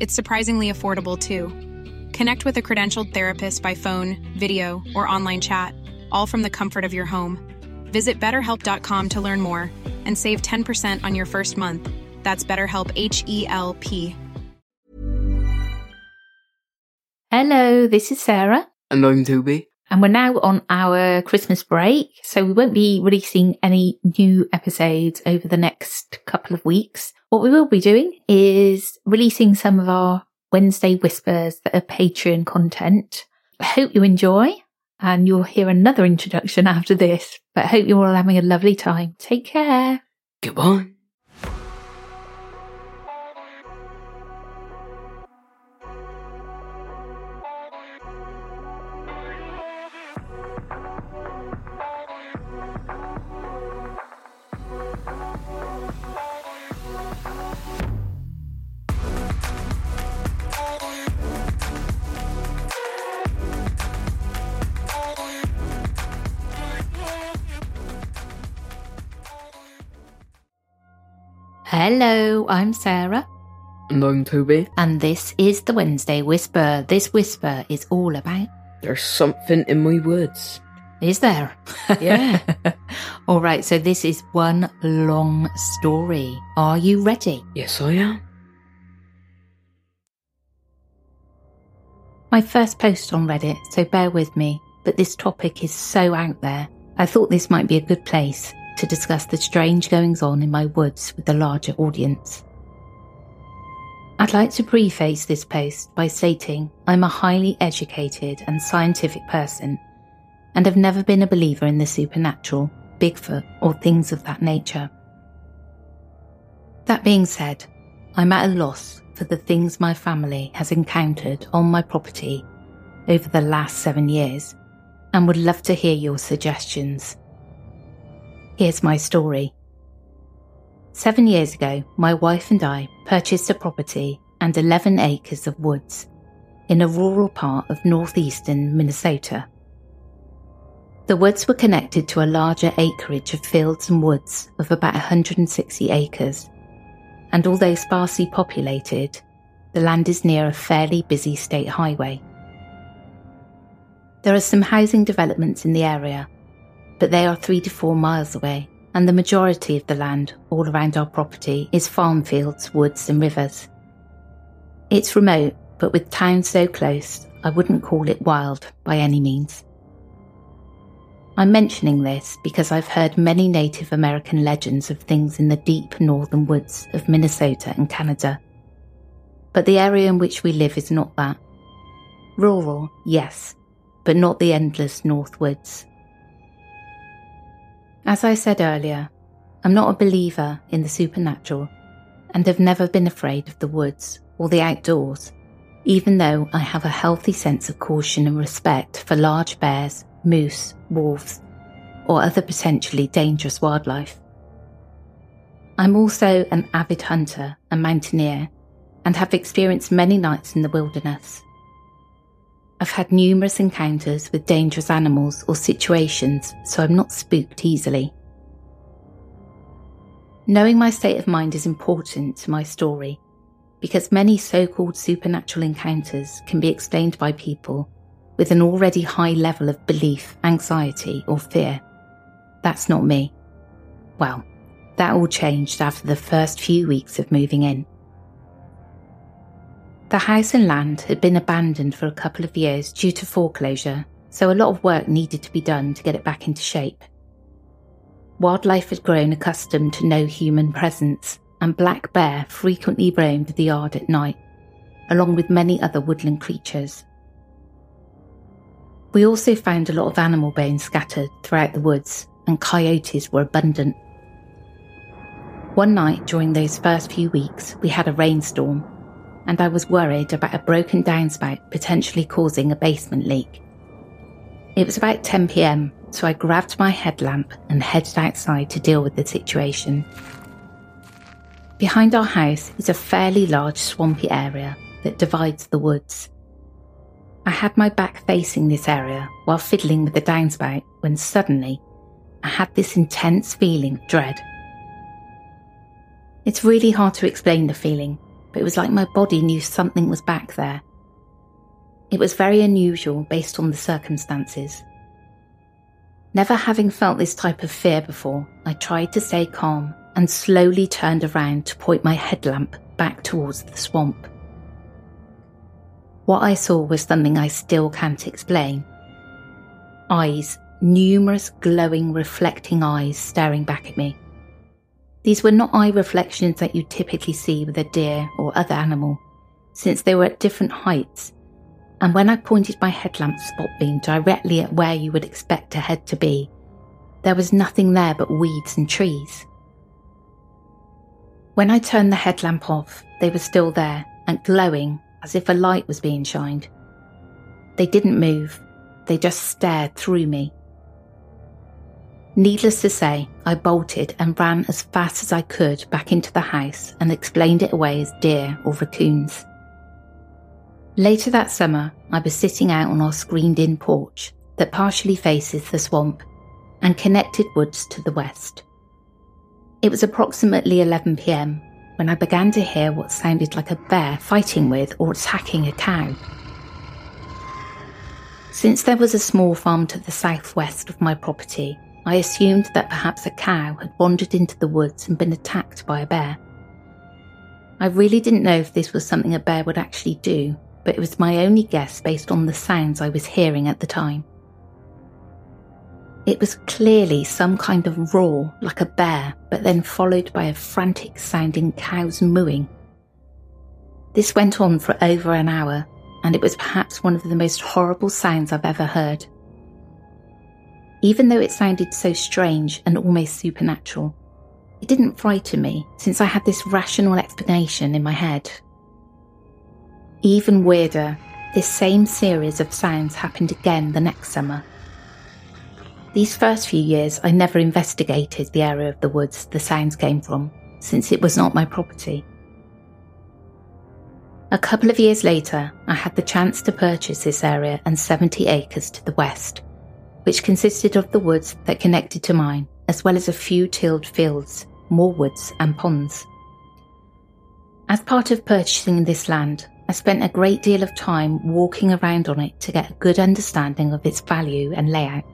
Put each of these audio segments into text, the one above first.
It's surprisingly affordable too. Connect with a credentialed therapist by phone, video, or online chat, all from the comfort of your home. Visit betterhelp.com to learn more and save 10% on your first month. That's BetterHelp H E L P. Hello, this is Sarah, And I'm Tobie. and we're now on our Christmas break, so we won't be releasing any new episodes over the next couple of weeks. What we will be doing is releasing some of our Wednesday whispers that are Patreon content. I hope you enjoy, and you'll hear another introduction after this, but I hope you're all having a lovely time. Take care. Goodbye. Hello, I'm Sarah. And I'm Tobie. And this is the Wednesday Whisper. This whisper is all about. There's something in my Woods. Is there? Yeah. all right, so this is one long story. Are you ready? yes, I am. My first post on Reddit, so bear with me, but this topic is so out there. I thought this might be a good place to discuss the strange goings on in my woods with a larger audience. I'd like to preface this post by stating I'm a highly educated and scientific person and have never been a believer in the supernatural, Bigfoot, or things of that nature. That being said, I'm at a loss for the things my family has encountered on my property over the last seven years and would love to hear your suggestions. Here's my story. Seven years ago, my wife and I purchased a property and 11 acres of woods in a rural part of northeastern Minnesota. The woods were connected to a larger acreage of fields and woods of about 160 acres, and although sparsely populated, the land is near a fairly busy state highway. There are some housing developments in the area, but they are three to four miles away, and the majority of the land all around our property is farm fields, woods, and rivers. It's remote, but with towns so close, I wouldn't call it wild by any means. I'm mentioning this because I've heard many Native American legends of things in the deep northern woods of Minnesota and Canada. But the area in which we live is not that. Rural, yes, but not the endless north woods. As I said earlier, I'm not a believer in the supernatural and have never been afraid of the woods or the outdoors, even though I have a healthy sense of caution and respect for large bears, moose, wolves, or other potentially dangerous wildlife. I'm also an avid hunter and mountaineer and have experienced many nights in the wilderness. I've had numerous encounters with dangerous animals or situations, so I'm not spooked easily. Knowing my state of mind is important to my story because many so called supernatural encounters can be explained by people with an already high level of belief, anxiety, or fear. That's not me. Well, that all changed after the first few weeks of moving in. The house and land had been abandoned for a couple of years due to foreclosure, so a lot of work needed to be done to get it back into shape. Wildlife had grown accustomed to no human presence, and black bear frequently roamed the yard at night, along with many other woodland creatures. We also found a lot of animal bones scattered throughout the woods, and coyotes were abundant. One night during those first few weeks, we had a rainstorm, and I was worried about a broken downspout potentially causing a basement leak. It was about 10 pm, so I grabbed my headlamp and headed outside to deal with the situation. Behind our house is a fairly large swampy area that divides the woods. I had my back facing this area while fiddling with the downspout when suddenly I had this intense feeling of dread. It's really hard to explain the feeling, but it was like my body knew something was back there. It was very unusual based on the circumstances. Never having felt this type of fear before, I tried to stay calm and slowly turned around to point my headlamp back towards the swamp. What I saw was something I still can't explain. Eyes, numerous glowing, reflecting eyes staring back at me. These were not eye reflections that you typically see with a deer or other animal, since they were at different heights. And when I pointed my headlamp spot beam directly at where you would expect a head to be, there was nothing there but weeds and trees. When I turned the headlamp off, they were still there and glowing as if a light was being shined. They didn't move, they just stared through me. Needless to say, I bolted and ran as fast as I could back into the house and explained it away as deer or raccoons. Later that summer, I was sitting out on our screened in porch that partially faces the swamp and connected woods to the west. It was approximately 11 pm when I began to hear what sounded like a bear fighting with or attacking a cow. Since there was a small farm to the southwest of my property, I assumed that perhaps a cow had wandered into the woods and been attacked by a bear. I really didn't know if this was something a bear would actually do, but it was my only guess based on the sounds I was hearing at the time. It was clearly some kind of roar, like a bear, but then followed by a frantic sounding cow's mooing. This went on for over an hour, and it was perhaps one of the most horrible sounds I've ever heard. Even though it sounded so strange and almost supernatural, it didn't frighten me since I had this rational explanation in my head. Even weirder, this same series of sounds happened again the next summer. These first few years, I never investigated the area of the woods the sounds came from, since it was not my property. A couple of years later, I had the chance to purchase this area and 70 acres to the west, which consisted of the woods that connected to mine, as well as a few tilled fields, more woods, and ponds. As part of purchasing this land, I spent a great deal of time walking around on it to get a good understanding of its value and layout.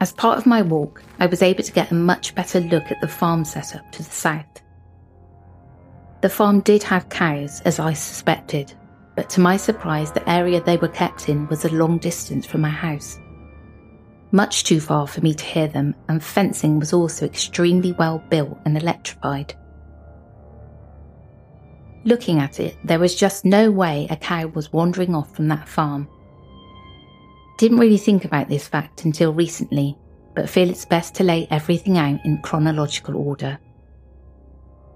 As part of my walk, I was able to get a much better look at the farm setup to the south. The farm did have cows, as I suspected, but to my surprise, the area they were kept in was a long distance from my house. Much too far for me to hear them, and fencing was also extremely well built and electrified. Looking at it, there was just no way a cow was wandering off from that farm. Didn't really think about this fact until recently, but feel it's best to lay everything out in chronological order.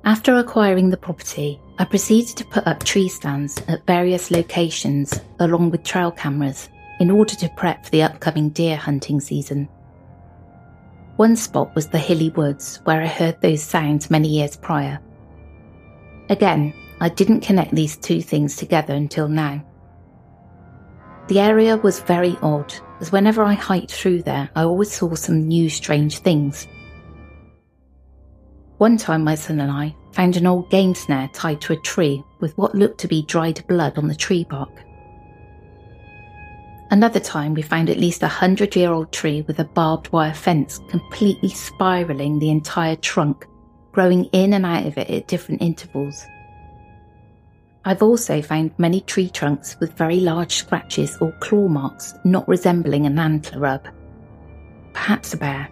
After acquiring the property, I proceeded to put up tree stands at various locations along with trail cameras in order to prep for the upcoming deer hunting season. One spot was the hilly woods where I heard those sounds many years prior. Again, I didn't connect these two things together until now. The area was very odd, as whenever I hiked through there, I always saw some new strange things. One time, my son and I found an old game snare tied to a tree with what looked to be dried blood on the tree bark. Another time, we found at least a hundred year old tree with a barbed wire fence completely spiraling the entire trunk, growing in and out of it at different intervals. I've also found many tree trunks with very large scratches or claw marks not resembling an antler rub. Perhaps a bear.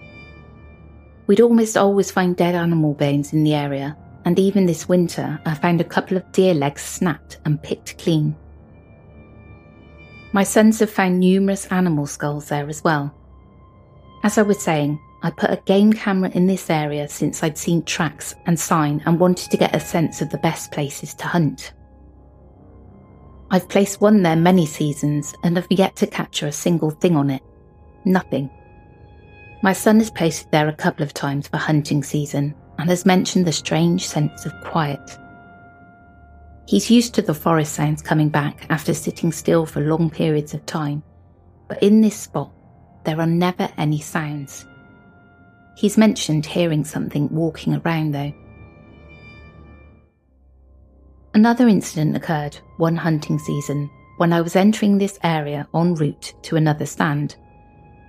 We'd almost always find dead animal bones in the area, and even this winter I found a couple of deer legs snapped and picked clean. My sons have found numerous animal skulls there as well. As I was saying, I put a game camera in this area since I'd seen tracks and sign and wanted to get a sense of the best places to hunt. I've placed one there many seasons and have yet to capture a single thing on it. Nothing. My son has posted there a couple of times for hunting season and has mentioned the strange sense of quiet. He's used to the forest sounds coming back after sitting still for long periods of time, but in this spot, there are never any sounds. He's mentioned hearing something walking around though. Another incident occurred one hunting season when I was entering this area en route to another stand,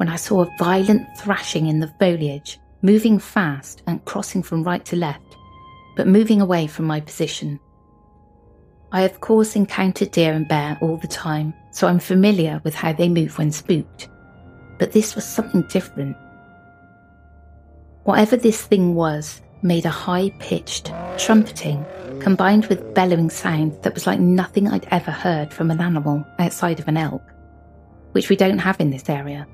when I saw a violent thrashing in the foliage, moving fast and crossing from right to left, but moving away from my position I, of course, encountered deer and bear all the time, so I'm familiar with how they move when spooked. But this was something different. Whatever this thing was made a high pitched trumpeting combined with bellowing sound that was like nothing I'd ever heard from an animal outside of an elk, which we don't have in this area.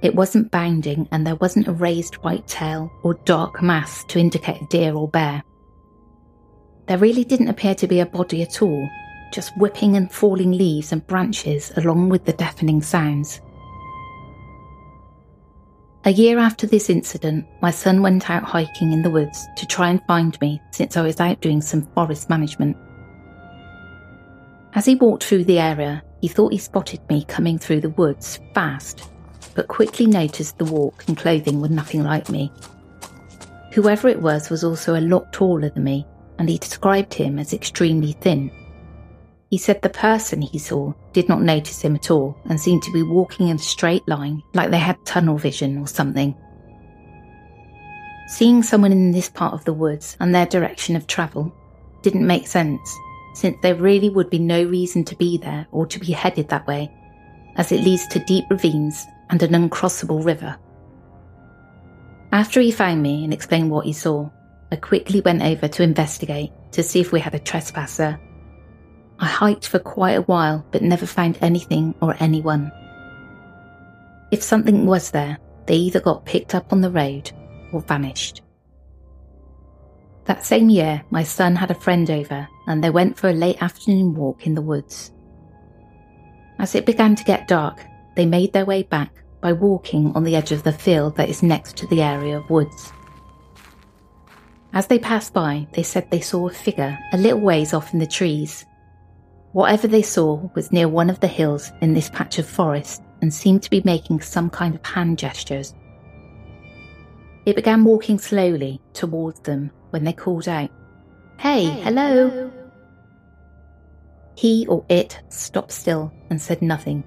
It wasn't bounding and there wasn't a raised white tail or dark mass to indicate deer or bear. There really didn't appear to be a body at all, just whipping and falling leaves and branches along with the deafening sounds. A year after this incident, my son went out hiking in the woods to try and find me since I was out doing some forest management. As he walked through the area, he thought he spotted me coming through the woods fast, but quickly noticed the walk and clothing were nothing like me. Whoever it was was also a lot taller than me and he described him as extremely thin. He said the person he saw did not notice him at all and seemed to be walking in a straight line like they had tunnel vision or something. Seeing someone in this part of the woods and their direction of travel didn't make sense, since there really would be no reason to be there or to be headed that way, as it leads to deep ravines and an uncrossable river. After he found me and explained what he saw, I quickly went over to investigate to see if we had a trespasser. I hiked for quite a while but never found anything or anyone. If something was there, they either got picked up on the road or vanished. That same year, my son had a friend over and they went for a late afternoon walk in the woods. As it began to get dark, they made their way back by walking on the edge of the field that is next to the area of woods. As they passed by, they said they saw a figure a little ways off in the trees. Whatever they saw was near one of the hills in this patch of forest and seemed to be making some kind of hand gestures. It began walking slowly towards them when they called out, Hey, hey hello. hello! He or it stopped still and said nothing.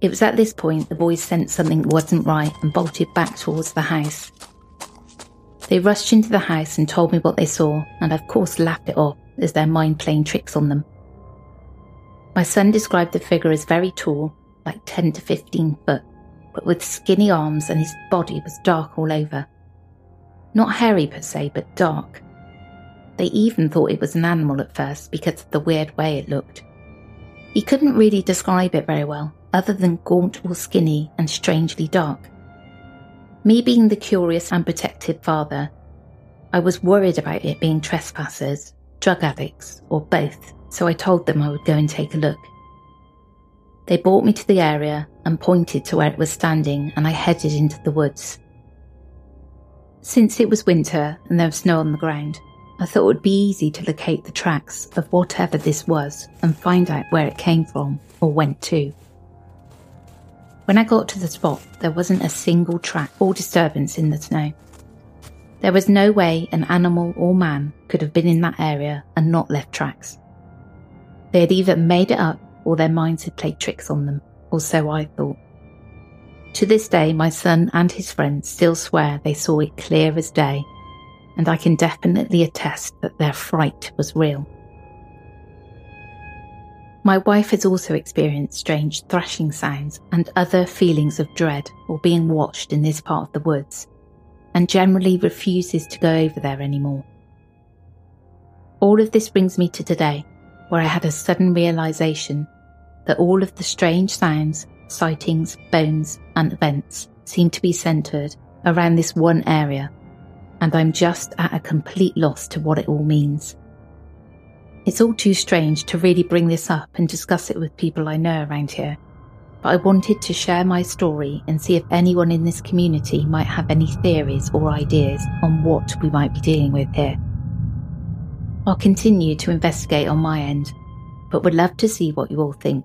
It was at this point the boys sensed something wasn't right and bolted back towards the house. They rushed into the house and told me what they saw, and of course laughed it off as their mind playing tricks on them. My son described the figure as very tall, like 10 to 15 foot, but with skinny arms and his body was dark all over. Not hairy per se, but dark. They even thought it was an animal at first because of the weird way it looked. He couldn't really describe it very well, other than gaunt or skinny and strangely dark. Me being the curious and protective father, I was worried about it being trespassers, drug addicts, or both, so I told them I would go and take a look. They brought me to the area and pointed to where it was standing, and I headed into the woods. Since it was winter and there was snow on the ground, I thought it would be easy to locate the tracks of whatever this was and find out where it came from or went to. When I got to the spot, there wasn't a single track or disturbance in the snow. There was no way an animal or man could have been in that area and not left tracks. They had either made it up or their minds had played tricks on them, or so I thought. To this day, my son and his friends still swear they saw it clear as day, and I can definitely attest that their fright was real. My wife has also experienced strange thrashing sounds and other feelings of dread or being watched in this part of the woods, and generally refuses to go over there anymore. All of this brings me to today, where I had a sudden realization that all of the strange sounds, sightings, bones, and events seem to be centered around this one area, and I'm just at a complete loss to what it all means. It's all too strange to really bring this up and discuss it with people I know around here, but I wanted to share my story and see if anyone in this community might have any theories or ideas on what we might be dealing with here. I'll continue to investigate on my end, but would love to see what you all think.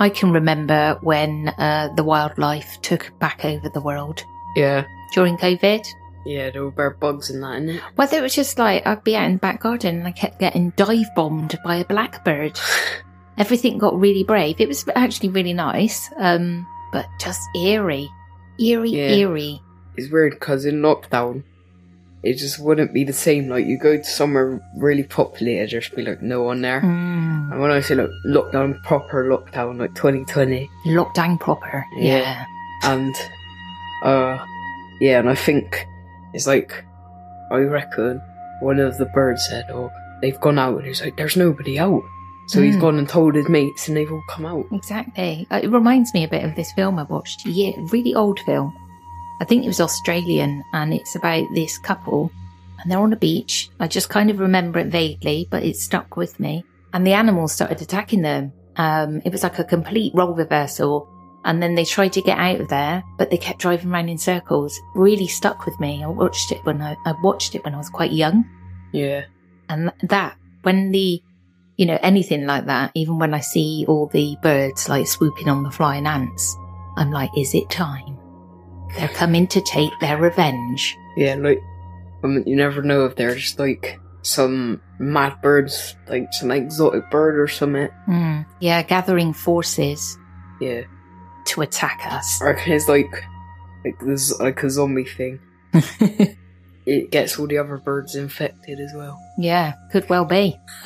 I can remember when uh, the wildlife took back over the world Yeah. during COVID. Yeah, there were bare bugs in that, innit? Whether it was just like I'd be out in the back garden and I kept getting dive bombed by a blackbird. Everything got really brave. It was actually really nice, um, but just eerie, eerie, Yeah. eerie. It's weird because in lockdown, it just wouldn't be the same. Like, you go to somewhere really populated, there's be like no one there. Mm, And when I say like lockdown, proper lockdown, like 2020, lockdown proper. Yeah. Yeah. and uh, yeah, and I think it's like, I reckon one of the birds said, "Oh, they've gone out," and he's like, "There's nobody out." So he's gone and told his mates, and they've all come out. Exactly. Uh, It reminds me a bit of this film I watched. Yeah, really old film. I think it was Australian, and it's about this couple, and they're on a beach. I just kind of remember it vaguely, but it stuck with me. And the animals started attacking them. Um, it was like a complete role reversal. And then they tried to get out of there, but they kept driving around in circles. Really stuck with me. I watched it when I, I watched it when I was quite young. Yeah, And that, when the, you know, anything like that, even when I see all the birds like swooping on the flying ants, I'm like, is it time? They're coming to take their revenge. yeah, like I mean, you never know if they're just like some mad birds, like some exotic bird or something. Mm, yeah, gathering forces Yeah, to attack us. Reckon it's like like this like a zombie thing. It gets all the other birds infected as well. yeah, could well be.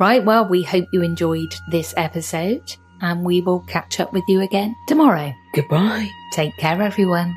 right, well, we hope you enjoyed this episode and we will catch up with you again tomorrow. Goodbye. Take care, everyone.